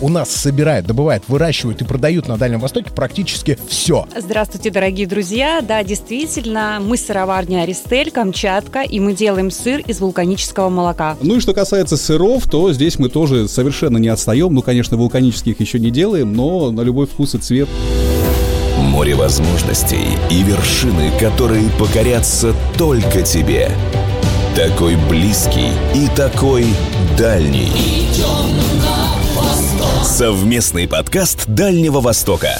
у нас собирают, добывают, выращивают и продают на Дальнем Востоке практически все. Здравствуйте, дорогие друзья. Да, действительно, мы сыроварня Аристель, Камчатка, и мы делаем сыр из вулканического молока. Ну и что касается сыров, то здесь мы тоже совершенно не отстаем. Ну, конечно, вулканических еще не делаем, но на любой вкус и цвет. Море возможностей и вершины, которые покорятся только тебе. Такой близкий и такой дальний. Совместный подкаст Дальнего Востока.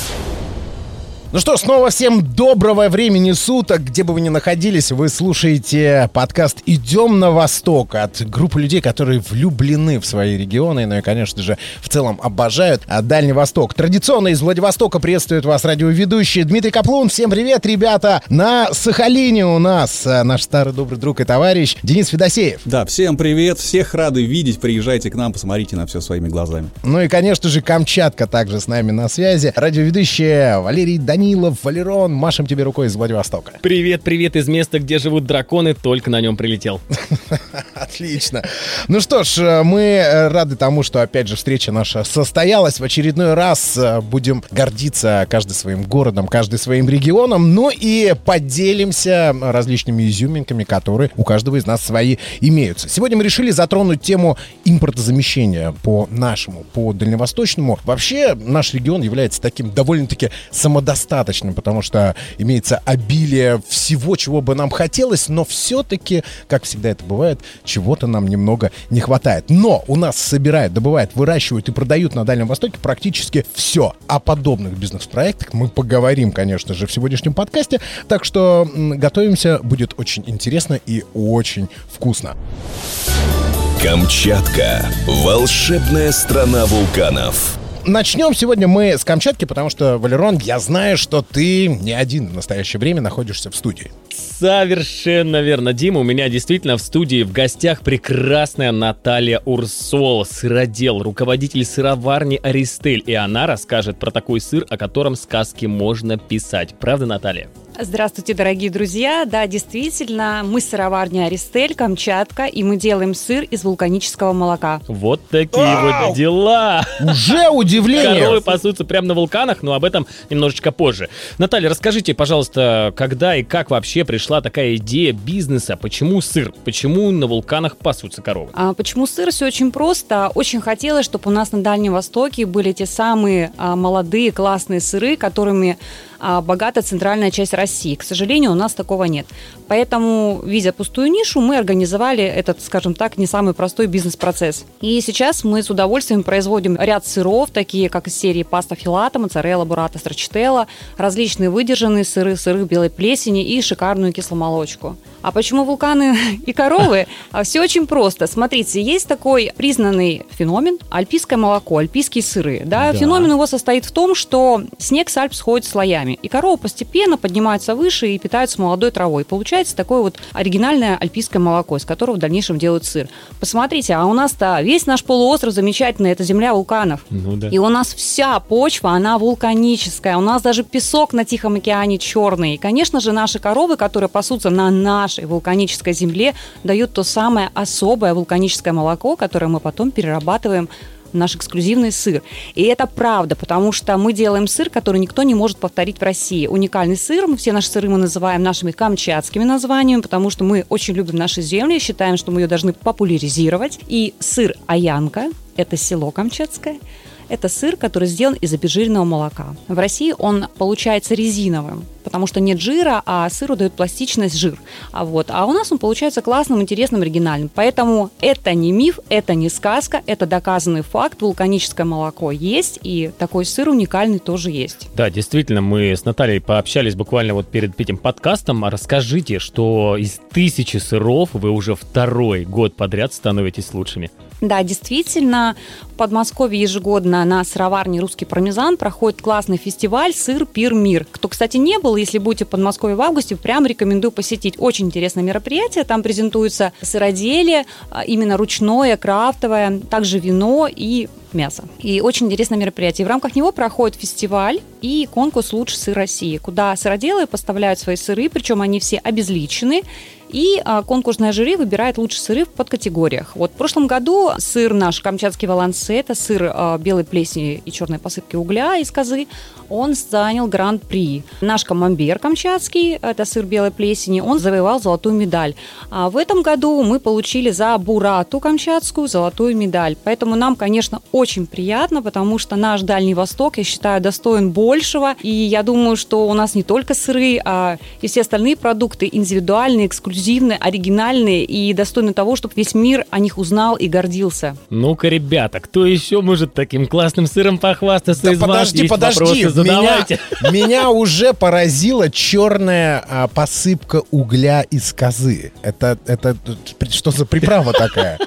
Ну что, снова всем доброго времени суток. Где бы вы ни находились, вы слушаете подкаст «Идем на восток» от группы людей, которые влюблены в свои регионы, ну и, конечно же, в целом обожают Дальний Восток. Традиционно из Владивостока приветствует вас радиоведущий Дмитрий Каплун. Всем привет, ребята! На Сахалине у нас э, наш старый добрый друг и товарищ Денис Федосеев. Да, всем привет, всех рады видеть. Приезжайте к нам, посмотрите на все своими глазами. Ну и, конечно же, Камчатка также с нами на связи. Радиоведущая Валерий Данилов Данилов, Валерон, машем тебе рукой из Владивостока. Привет, привет из места, где живут драконы, только на нем прилетел. Отлично. Ну что ж, мы рады тому, что опять же встреча наша состоялась. В очередной раз э, будем гордиться каждый своим городом, каждый своим регионом, ну и поделимся различными изюминками, которые у каждого из нас свои имеются. Сегодня мы решили затронуть тему импортозамещения по нашему, по дальневосточному. Вообще наш регион является таким довольно-таки самодостаточным достаточным, потому что имеется обилие всего, чего бы нам хотелось, но все-таки, как всегда это бывает, чего-то нам немного не хватает. Но у нас собирают, добывают, выращивают и продают на Дальнем Востоке практически все. О подобных бизнес-проектах мы поговорим, конечно же, в сегодняшнем подкасте. Так что готовимся, будет очень интересно и очень вкусно. Камчатка. Волшебная страна вулканов начнем сегодня мы с Камчатки, потому что, Валерон, я знаю, что ты не один в настоящее время находишься в студии. Совершенно верно, Дима. У меня действительно в студии в гостях прекрасная Наталья Урсол, сыродел, руководитель сыроварни Аристель. И она расскажет про такой сыр, о котором сказки можно писать. Правда, Наталья? Здравствуйте, дорогие друзья. Да, действительно, мы сыроварня Аристель, Камчатка, и мы делаем сыр из вулканического молока. Вот такие Вау! вот дела. Уже удивление. Коровы пасутся прямо на вулканах, но об этом немножечко позже. Наталья, расскажите, пожалуйста, когда и как вообще пришла такая идея бизнеса? Почему сыр? Почему на вулканах пасутся коровы? А, почему сыр? Все очень просто. Очень хотелось, чтобы у нас на Дальнем Востоке были те самые а, молодые классные сыры, которыми а, богата центральная часть России. К сожалению, у нас такого нет. Поэтому, видя пустую нишу, мы организовали этот, скажем так, не самый простой бизнес-процесс. И сейчас мы с удовольствием производим ряд сыров, такие как из серии паста филата, моцарелла, бурата, страчителла, различные выдержанные сыры, сыры белой плесени и шикарную кисломолочку. А почему вулканы и коровы? А Все очень просто. Смотрите, есть такой признанный феномен – альпийское молоко, альпийские сыры. Да? Да. Феномен его состоит в том, что снег с Альп сходит слоями, и коровы постепенно поднимаются выше и питаются молодой травой. Получается такое вот оригинальное альпийское молоко, из которого в дальнейшем делают сыр. Посмотрите, а у нас-то весь наш полуостров замечательный – это земля вулканов. Ну, да. И у нас вся почва, она вулканическая. У нас даже песок на Тихом океане черный. И, конечно же, наши коровы, которые пасутся на наш нашей вулканической земле дают то самое особое вулканическое молоко, которое мы потом перерабатываем наш эксклюзивный сыр. И это правда, потому что мы делаем сыр, который никто не может повторить в России. Уникальный сыр, мы все наши сыры мы называем нашими камчатскими названиями, потому что мы очень любим наши земли, считаем, что мы ее должны популяризировать. И сыр Аянка, это село Камчатское, это сыр, который сделан из обезжиренного молока. В России он получается резиновым, потому что нет жира, а сыру дает пластичность жир. А, вот. а у нас он получается классным, интересным, оригинальным. Поэтому это не миф, это не сказка, это доказанный факт. Вулканическое молоко есть, и такой сыр уникальный тоже есть. Да, действительно, мы с Натальей пообщались буквально вот перед этим подкастом. А расскажите, что из тысячи сыров вы уже второй год подряд становитесь лучшими. Да, действительно, в Подмосковье ежегодно на сыроварне «Русский пармезан» проходит классный фестиваль «Сыр, пир, мир». Кто, кстати, не был, если будете в Подмосковье в августе, прям рекомендую посетить. Очень интересное мероприятие. Там презентуются сыроделие, а, именно ручное, крафтовое, также вино и мясо. И очень интересное мероприятие. В рамках него проходит фестиваль и конкурс «Лучший сыр России», куда сыроделы поставляют свои сыры, причем они все обезличены, и а, конкурсное жюри выбирает лучшие сыры в подкатегориях. Вот в прошлом году сыр наш камчатский валансе, это сыр а, белой плесени и черной посыпки угля из козы, он занял гран-при. Наш камамбер камчатский, это сыр белой плесени, он завоевал золотую медаль. А в этом году мы получили за бурату камчатскую золотую медаль. Поэтому нам, конечно, очень приятно, потому что наш Дальний Восток, я считаю, достоин большего. И я думаю, что у нас не только сыры, а и все остальные продукты индивидуальные, эксклюзивные, оригинальные и достойны того, чтобы весь мир о них узнал и гордился. Ну-ка, ребята, кто еще может таким классным сыром похвастаться Да из вас? подожди, Есть подожди. вопросы, Меня, задавайте. меня уже поразила черная а, посыпка угля из козы. Это, это что за приправа такая?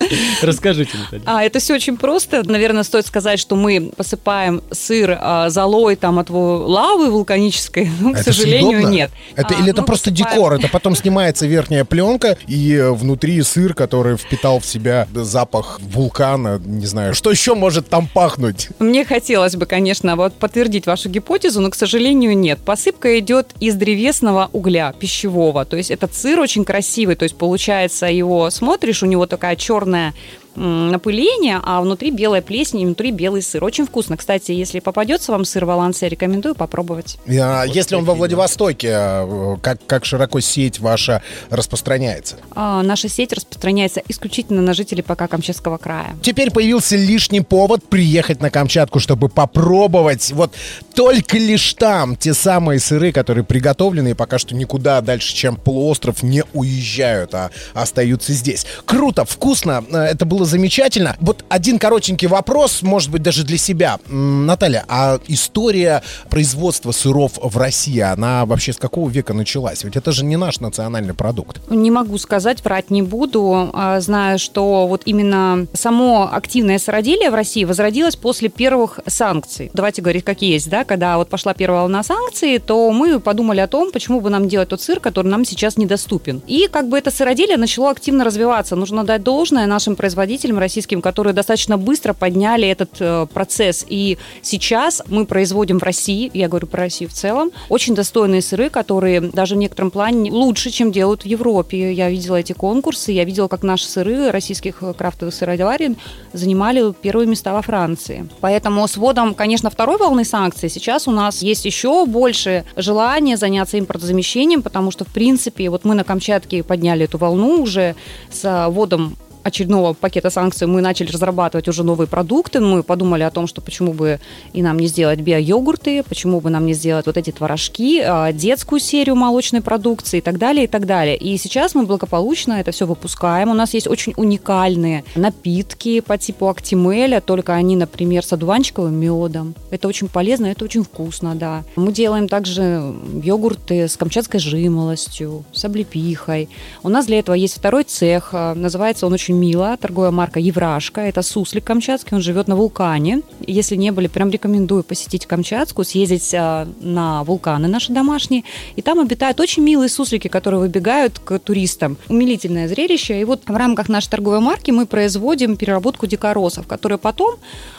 Расскажите, Наталья. А, это все очень просто. Наверное, стоит сказать, что мы посыпаем сыр а, золой там от лавы вулканической. Ну, к Это сожалению, съедобно? нет. Это, А, или это мы просто посыпаем- декор? Это потом снимается верхняя пленка, и э, внутри сыр, который впитал в себя запах вулкана, не знаю. Что еще может там пахнуть? Мне хотелось бы, конечно, вот подтвердить вашу гипотезу, но, к сожалению, нет. Посыпка идет из древесного угля пищевого. То есть этот сыр очень красивый. То есть получается, его смотришь, у него такая черная 对 напыление, а внутри белая плесень и внутри белый сыр. Очень вкусно. Кстати, если попадется вам сыр Валансе, рекомендую попробовать. А, Если он во Владивостоке, э, как, как широко сеть ваша распространяется? А, наша сеть распространяется исключительно на жителей пока Камчатского края. Теперь появился лишний повод приехать на Камчатку, чтобы попробовать вот только лишь там те самые сыры, которые приготовлены и пока что никуда дальше, чем полуостров, не уезжают, а остаются здесь. Круто, вкусно, э, это было замечательно. Вот один коротенький вопрос, может быть, даже для себя. Наталья, а история производства сыров в России, она вообще с какого века началась? Ведь это же не наш национальный продукт. Не могу сказать, врать не буду. А, Знаю, что вот именно само активное сыроделие в России возродилось после первых санкций. Давайте говорить как есть, да, когда вот пошла первая волна санкций, то мы подумали о том, почему бы нам делать тот сыр, который нам сейчас недоступен. И как бы это сыроделие начало активно развиваться. Нужно дать должное нашим производителям российским, которые достаточно быстро подняли этот э, процесс. И сейчас мы производим в России, я говорю про Россию в целом, очень достойные сыры, которые даже в некотором плане лучше, чем делают в Европе. Я видела эти конкурсы, я видела, как наши сыры российских э, крафтовых сыроварен занимали первые места во Франции. Поэтому с вводом, конечно, второй волны санкций сейчас у нас есть еще больше желания заняться импортозамещением, потому что, в принципе, вот мы на Камчатке подняли эту волну уже с вводом очередного пакета санкций мы начали разрабатывать уже новые продукты. Мы подумали о том, что почему бы и нам не сделать био-йогурты, почему бы нам не сделать вот эти творожки, а, детскую серию молочной продукции и так далее, и так далее. И сейчас мы благополучно это все выпускаем. У нас есть очень уникальные напитки по типу актимеля, только они, например, с одуванчиковым медом. Это очень полезно, это очень вкусно, да. Мы делаем также йогурты с камчатской жимолостью, с облепихой. У нас для этого есть второй цех, а, называется он очень мило, торговая марка Еврашка, это суслик камчатский, он живет на вулкане. Если не были, прям рекомендую посетить Камчатскую, съездить а, на вулканы наши домашние, и там обитают очень милые суслики, которые выбегают к туристам. Умилительное зрелище, и вот в рамках нашей торговой марки мы производим переработку дикоросов, которые потом,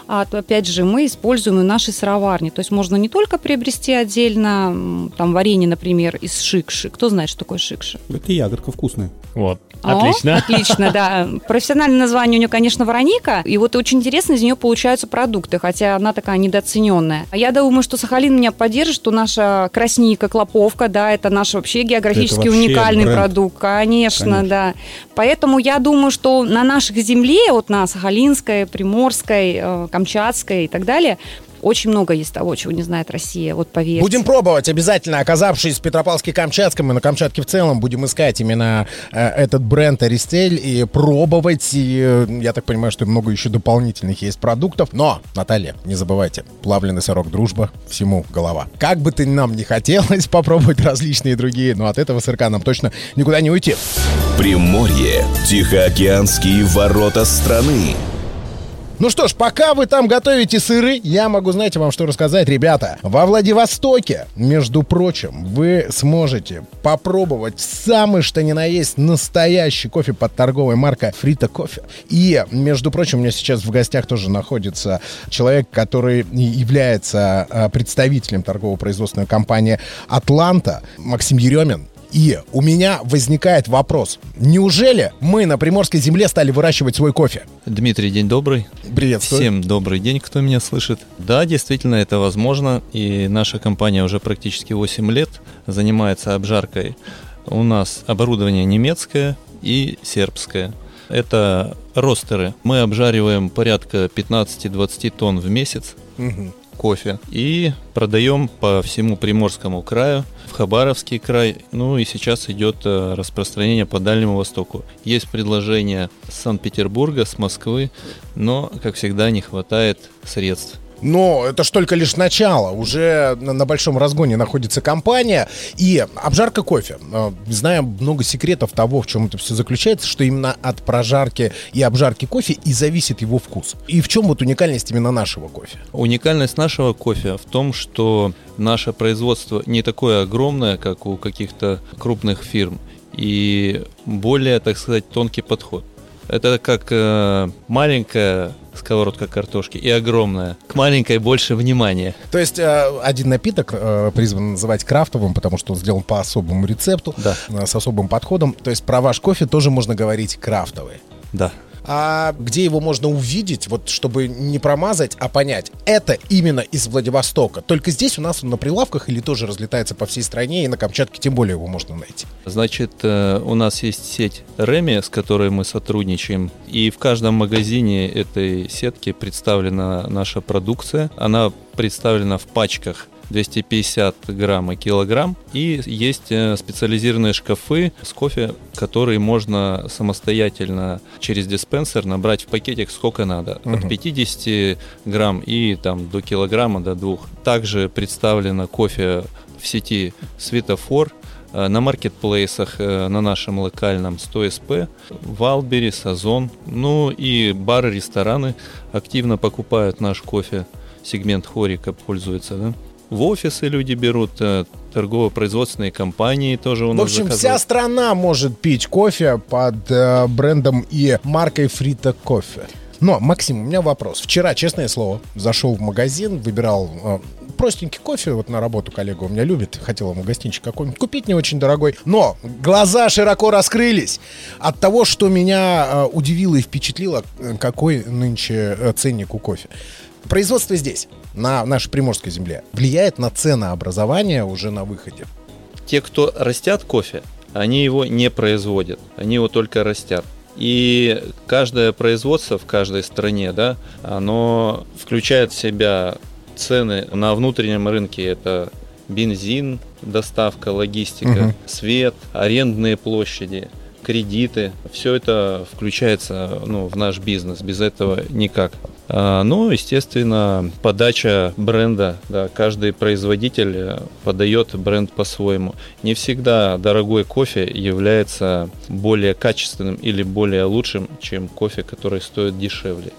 а, опять же, мы используем в нашей сыроварне, то есть можно не только приобрести отдельно там варенье, например, из шикши, кто знает, что такое шикши? Это ягодка вкусная. Вот, О, отлично. Отлично, да. Профессиональное название у нее, конечно, Вороника. И вот очень интересно, из нее получаются продукты, хотя она такая недооцененная. Я думаю, что Сахалин меня поддержит, что наша красника, клоповка, да, это наш вообще географически Это вообще уникальный бренд. продукт. Конечно, Конечно. да. Поэтому я думаю, что на нашей земле, вот на Сахалинской, Приморской, э, Камчатской и так далее, очень много есть того, чего не знает Россия, вот поверьте. Будем пробовать обязательно. Оказавшись в Петропавловске-Камчатском и на Камчатке в целом, будем искать именно э, этот бренд Аристель и пробовать. И э, я так понимаю, что много еще дополнительных есть продуктов. Но, Наталья, не забывайте, плавленый сырок дружба, всему голова. Как бы ты нам не хотелось попробовать различные другие, но от этого сырка нам точно никуда не уйти. Приморье. Тихоокеанские ворота страны. Ну что ж, пока вы там готовите сыры, я могу, знаете, вам что рассказать, ребята. Во Владивостоке, между прочим, вы сможете попробовать самый что ни на есть настоящий кофе под торговой маркой Фрита Кофе. И, между прочим, у меня сейчас в гостях тоже находится человек, который является а, представителем торгово-производственной компании «Атланта», Максим Еремин. И у меня возникает вопрос. Неужели мы на Приморской земле стали выращивать свой кофе? Дмитрий, день добрый. Приветствую. Всем добрый день, кто меня слышит. Да, действительно, это возможно. И наша компания уже практически 8 лет занимается обжаркой. У нас оборудование немецкое и сербское. Это ростеры. Мы обжариваем порядка 15-20 тонн в месяц. Мгм. Кофе и продаем по всему Приморскому краю, в Хабаровский край, ну и сейчас идет э, распространение по Дальнему Востоку. Есть предложения с Санкт-Петербурга, с Москвы, но, как всегда, не хватает средств. Но это ж только лишь начало. Уже на, большом разгоне находится компания. И обжарка кофе. Э, Знаем много секретов того, в чем это все заключается, что именно от прожарки и обжарки кофе и зависит его вкус. И в чем вот уникальность именно нашего кофе? Уникальность нашего кофе в том, что наше производство не такое огромное, как у каких-то крупных фирм, и более, так сказать, тонкий подход. Это как э, маленькая сковородка картошки и огромная. К маленькой больше внимания. То есть э, один напиток э, призван называть крафтовым, потому что он сделан по особому рецепту, Да. э, с особым подходом. То есть про ваш кофе тоже можно говорить крафтовый. Да. А где его можно увидеть, вот чтобы не промазать, а понять, это именно из Владивостока. Только здесь у нас он на прилавках или тоже разлетается по всей стране, и на Камчатке тем более его можно найти. Значит, э, у нас есть сеть Реми, с которой мы сотрудничаем, и в каждом магазине этой сетки представлена наша продукция. Она представлена в пачках 250 грамм и килограмм. И есть э, специализированные шкафы с кофе, которые можно самостоятельно через диспенсер набрать в пакетик сколько надо. От 50 грамм и там до килограмма, до двух. Также представлено кофе в сети Светофор, э, на маркетплейсах, э, на нашем локальном 100СП, Валбери, Сазон, ну и бары, рестораны активно покупают наш кофе, сегмент хорика пользуется, да. В офисы люди берут, э, торгово-производственные компании тоже у В нас общем, вся заказывают. страна может пить кофе под э, брендом и маркой Фрита Кофе. Но, Максим, у меня вопрос. Вчера, честное слово, зашел в магазин, выбирал э, простенький кофе, вот на работу коллега у меня любит, хотел ему гостинчик какой-нибудь купить, не очень дорогой. Но глаза широко раскрылись от того, что меня э, удивило и впечатлило, э, какой нынче э, ценник у кофе. Производство здесь, на нашей приморской земле, влияет на ценообразование уже на выходе. те, кто растят кофе, они его не производят, они его только растят. И каждое производство в каждой стране, да, оно включает в себя цены на внутреннем рынке. Это бензин, доставка, логистика, Мгм. свет, арендные площади, кредиты. Все это включается ну, в наш бизнес. Без этого никак. А, Ну, естественно, подача бренда. Да, каждый производитель э, подает бренд по-своему. Не всегда дорогой кофе является более качественным или более лучшим, чем кофе, который стоит дешевле.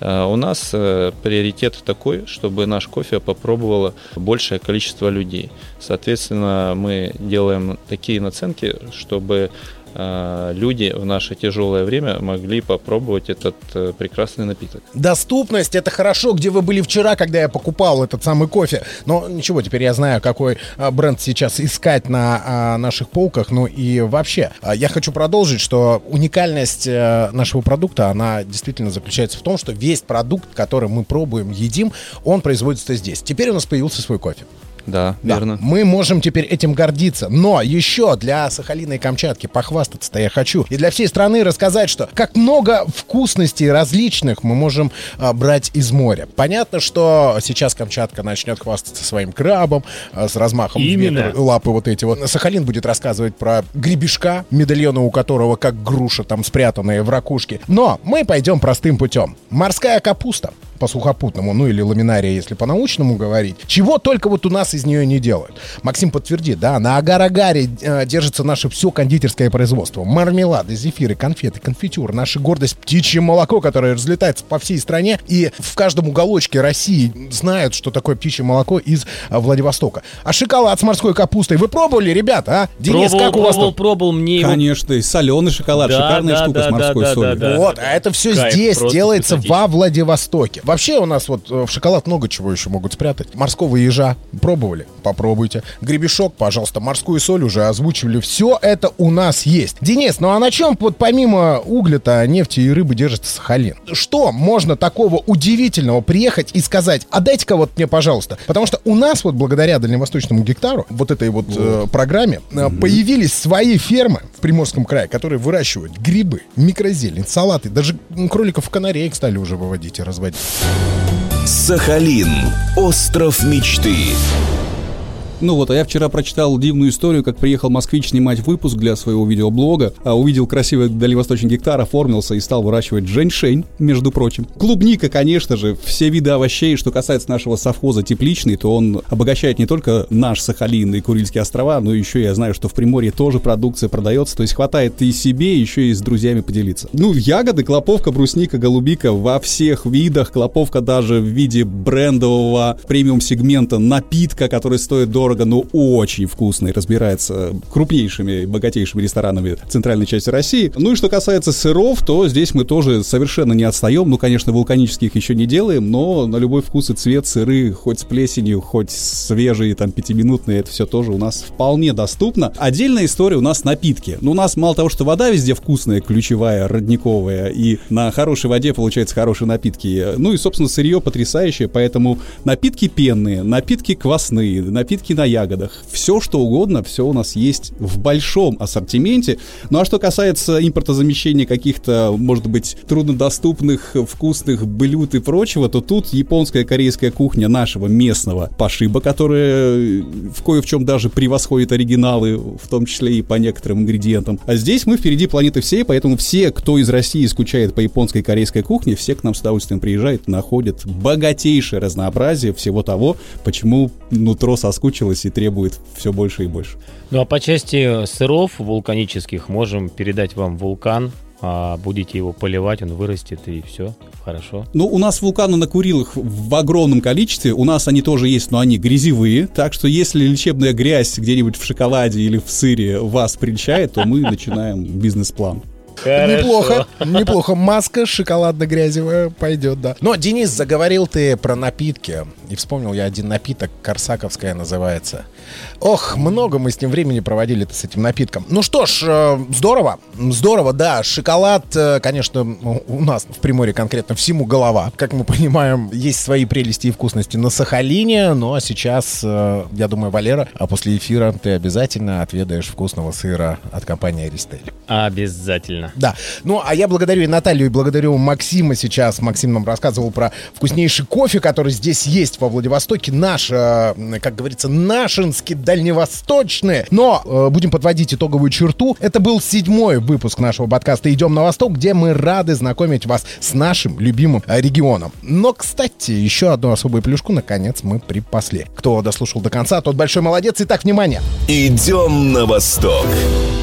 А, У нас э, приоритет такой, чтобы наш кофе попробовало большее количество людей. Соответственно, мы делаем такие наценки, чтобы люди в наше тяжелое время могли попробовать этот э, прекрасный напиток. Доступность это хорошо, где вы были вчера, когда я покупал этот самый кофе. Но ничего, теперь я знаю, какой а, бренд сейчас искать на а, наших полках. Ну и вообще, я хочу продолжить, что уникальность э, нашего продукта, она действительно заключается в том, что весь продукт, который мы пробуем, едим, он производится здесь. Теперь у нас появился свой кофе. Да, Да, верно. мы можем теперь этим гордиться. Но еще для Сахалина и Камчатки похвастаться-то я хочу. И для всей страны рассказать, что как много вкусностей различных мы можем а, брать из моря. Понятно, что сейчас Камчатка начнет хвастаться своим крабом а, с размахом Именно. метр, лапы вот эти вот. Сахалин будет рассказывать про гребешка, медальоны у которого как груша там спрятанные в ракушке. Но мы пойдем простым путем. Морская капуста. По сухопутному, ну или ламинария, если по-научному говорить. Чего только вот у нас из нее не делают. Максим подтвердит, да, на агар-агаре э, держится наше все кондитерское производство. Мармелады, зефиры, конфеты, конфитюр, наша гордость, птичье молоко, которое разлетается по всей стране. И в каждом уголочке России знают, что такое птичье молоко из э, Владивостока. А шоколад с морской капустой вы пробовали, ребята, а? Денис, пробовал, как у вас пробовал, там? пробовал, мне его Конечно, и соленый шоколад, Да, шикарная да, штука да, с морской да, солью. да, да. Вот, а это все Кайф, здесь делается фантастично. во Владивостоке. Вообще у нас вот э, в шоколад много чего еще могут спрятать. Морского ежа пробовали? Попробуйте. Гребешок, пожалуйста, морскую соль уже озвучивали. Все это у нас есть. Денис, ну а на чем вот помимо угля-то, нефти и рыбы держится Сахалин? Что можно такого удивительного приехать и сказать, а дайте-ка вот мне, пожалуйста. Потому что у нас вот благодаря дальневосточному гектару, вот этой вот э, программе, э, появились свои фермы в Приморском крае, которые выращивают грибы, микрозелень, салаты, даже кроликов канареек стали уже выводить и разводить. Сахалин. Остров мечты. Ну вот, а я вчера прочитал дивную историю, как приехал москвич снимать выпуск для своего видеоблога, а увидел красивый дальневосточный гектар, оформился и стал выращивать женьшень, между прочим. Клубника, конечно же, все виды овощей, что касается нашего совхоза тепличный, то он обогащает не только наш Сахалин и Курильские острова, но еще я знаю, что в Приморье тоже продукция продается, то есть хватает и себе, еще и с друзьями поделиться. Ну, ягоды, клоповка, брусника, голубика во всех видах, клоповка даже в виде брендового премиум-сегмента напитка, который стоит дорого, но очень вкусно и разбирается крупнейшими, богатейшими ресторанами центральной части России. Ну и что касается сыров, то здесь мы тоже совершенно не отстаем. Ну, конечно, вулканических еще не делаем, но на любой вкус и цвет сыры, хоть с плесенью, хоть свежие, там, пятиминутные, это все тоже у нас вполне доступно. Отдельная история у нас напитки. Ну, у нас мало того, что вода везде вкусная, ключевая, родниковая, и на хорошей воде получаются хорошие напитки. Ну и, собственно, сырье потрясающее, поэтому напитки пенные, напитки квасные, напитки на ягодах. Все, что угодно, все у нас есть в большом ассортименте. Ну а что касается импортозамещения каких-то, может быть, труднодоступных, вкусных блюд и прочего, то тут японская, корейская кухня нашего местного пошиба, которая в кое в чем даже превосходит оригиналы, в том числе и по некоторым ингредиентам. А здесь мы впереди планеты всей, поэтому все, кто из России скучает по японской корейской кухне, все к нам с удовольствием приезжают, находят богатейшее разнообразие всего того, почему нутро соскучилось и требует все больше и больше. Ну а по части сыров вулканических можем передать вам вулкан. а будете его поливать, он вырастет и все, хорошо. Ну, у нас вулканы на Курилах в огромном количестве. У нас они тоже есть, но они грязевые. Так что если лечебная грязь где-нибудь в шоколаде или в сыре вас прельщает, то мы начинаем бизнес-план. Неплохо, неплохо. Маска шоколадно-грязевая пойдет, да. Но, Денис, заговорил ты про напитки. И вспомнил я один напиток, Корсаковская называется. Ох, много мы с ним времени проводили с этим напитком. Ну что ж, э, здорово, здорово, да. Шоколад, э, конечно, у нас в Приморье конкретно всему голова. Как мы понимаем, есть свои прелести и вкусности на Сахалине. Ну а сейчас, э, я думаю, Валера, а после эфира ты обязательно отведаешь вкусного сыра от компании Аристель. Обязательно. Да. Ну, а я благодарю и Наталью, и благодарю Максима сейчас. Максим нам рассказывал про вкуснейший кофе, который здесь есть во Владивостоке. Наш, как говорится, нашинский, дальневосточный. Но э, будем подводить итоговую черту. Это был седьмой выпуск нашего подкаста «Идем на восток», где мы рады знакомить вас с нашим любимым э, регионом. Но, кстати, еще одну особую плюшку, наконец, мы припасли. Кто дослушал до конца, тот большой молодец. Итак, внимание. Идем на восток.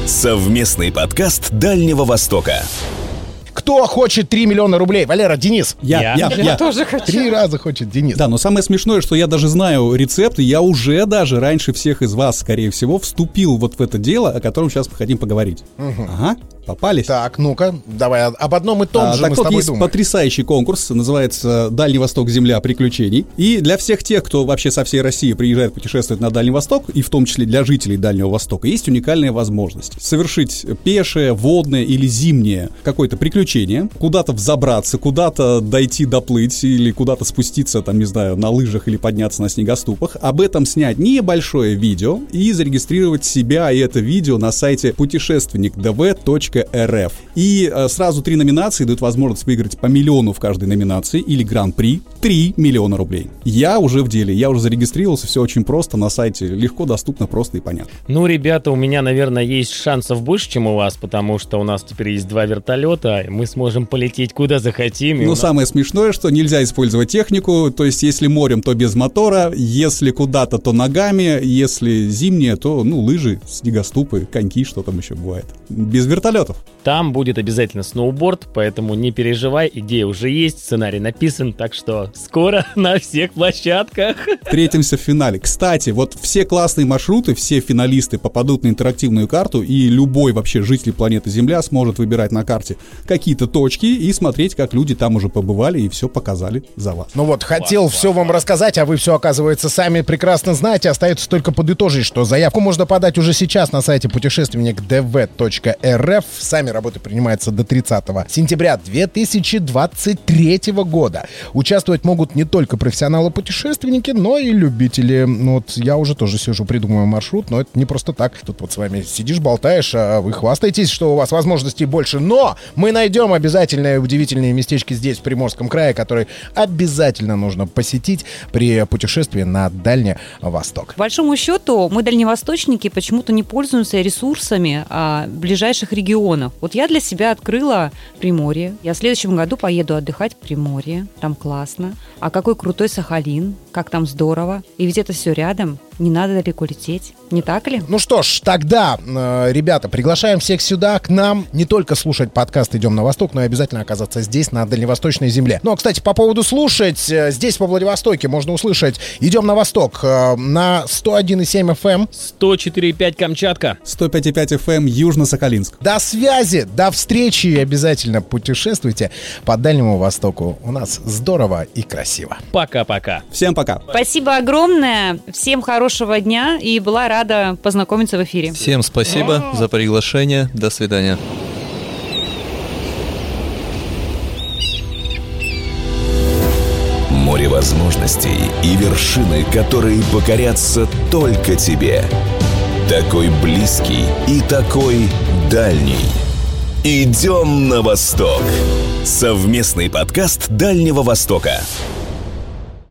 Совместный подкаст Дальнего Востока. Кто хочет 3 миллиона рублей? Валера, Денис. Я, Я? я, я. тоже хочу. Три раза хочет Денис. Да, но самое смешное, что я даже знаю рецепт, и я уже даже раньше всех из вас, скорее всего, вступил вот в это дело, о котором сейчас мы хотим поговорить. Ага, попались. Так, ну-ка, давай об одном и том А, же так мы с вот, тобой есть думаем. потрясающий конкурс, называется «Дальний Восток. Земля приключений». И для всех тех, кто вообще со всей России приезжает путешествовать на Дальний Восток, и в том числе для жителей Дальнего Востока, есть уникальная возможность совершить пешее, водное или зимнее какое-то приключение, куда-то взобраться, куда-то дойти доплыть или куда-то спуститься, там, не знаю, на лыжах или подняться на снегоступах, об этом снять небольшое видео и зарегистрировать себя и это видео на сайте путешественникдв.рф. dv.rf. И э, сразу три номинации дают возможность выиграть по миллиону в каждой номинации или гран-при 3 миллиона рублей. Я уже в деле, я уже зарегистрировался, все очень просто на сайте, легко, доступно, просто и понятно. Ну, ребята, у меня, наверное, есть шансов больше, чем у вас, потому что у нас теперь есть два вертолета, мы сможем полететь куда захотим. и у Но нас- самое смешное, что нельзя использовать технику, то есть если морем, то без мотора, если куда-то, то ногами, если зимнее, то, ну, лыжи, снегоступы, коньки, что там еще бывает. Без вертолетов. Там будет обязательно сноуборд, поэтому не переживай, идея уже есть, сценарий написан, так что скоро на всех площадках. Встретимся в финале. Кстати, вот все классные маршруты, все финалисты попадут на интерактивную карту, и любой вообще житель планеты Земля сможет выбирать на карте какие-то точки и смотреть, как люди там уже побывали и все показали за вас. Ну вот, хотел все вам рассказать, а вы все, оказывается, сами прекрасно знаете. Остается только подытожить, что заявку можно подать уже сейчас на сайте путешественник dv.rf. Сами работы принимаются до 30 сентября 2023 года. Участвовать могут не только профессионалы-путешественники, но и любители. Ну Вот я уже тоже сижу, придумываю маршрут, но это не просто так. Тут вот с вами сидишь, болтаешь, а вы хвастаетесь, что у вас возможностей больше. Но мы найдем обязательные удивительные местечки здесь, в Приморском крае, которые обязательно нужно посетить при путешествии на Дальний Восток. По большому счету, мы, дальневосточники, почему-то не пользуемся ресурсами а, ближайших регионов. Вот я для себя открыла Приморье. Я в следующем году поеду отдыхать в Приморье. Там классно. А какой крутой Сахалин. Как там здорово. И ведь это все рядом. Не надо далеко лететь. Не так ли? Ну что ж, тогда, э, ребята, приглашаем всех сюда, к нам. Не только слушать подкаст «Идем на восток», но и обязательно оказаться здесь, на дальневосточной земле. Ну, а, кстати, по поводу слушать, э, здесь, во Владивостоке, можно услышать «Идем на восток» э, на 101,7 FM. 104,5 Камчатка. 105,5 FM Южно-Сахалинск. До связи, до встречи и обязательно путешествуйте по Дальнему Востоку. У нас здорово и красиво. Пока-пока. Всем пока. Спасибо огромное. Всем хорошего дня. И была рада познакомиться в эфире. Всем спасибо за приглашение. До свидания. Море возможностей и вершины, которые покорятся только тебе. Такой близкий и такой дальний. Идем на восток. Совместный подкаст Дальнего Востока.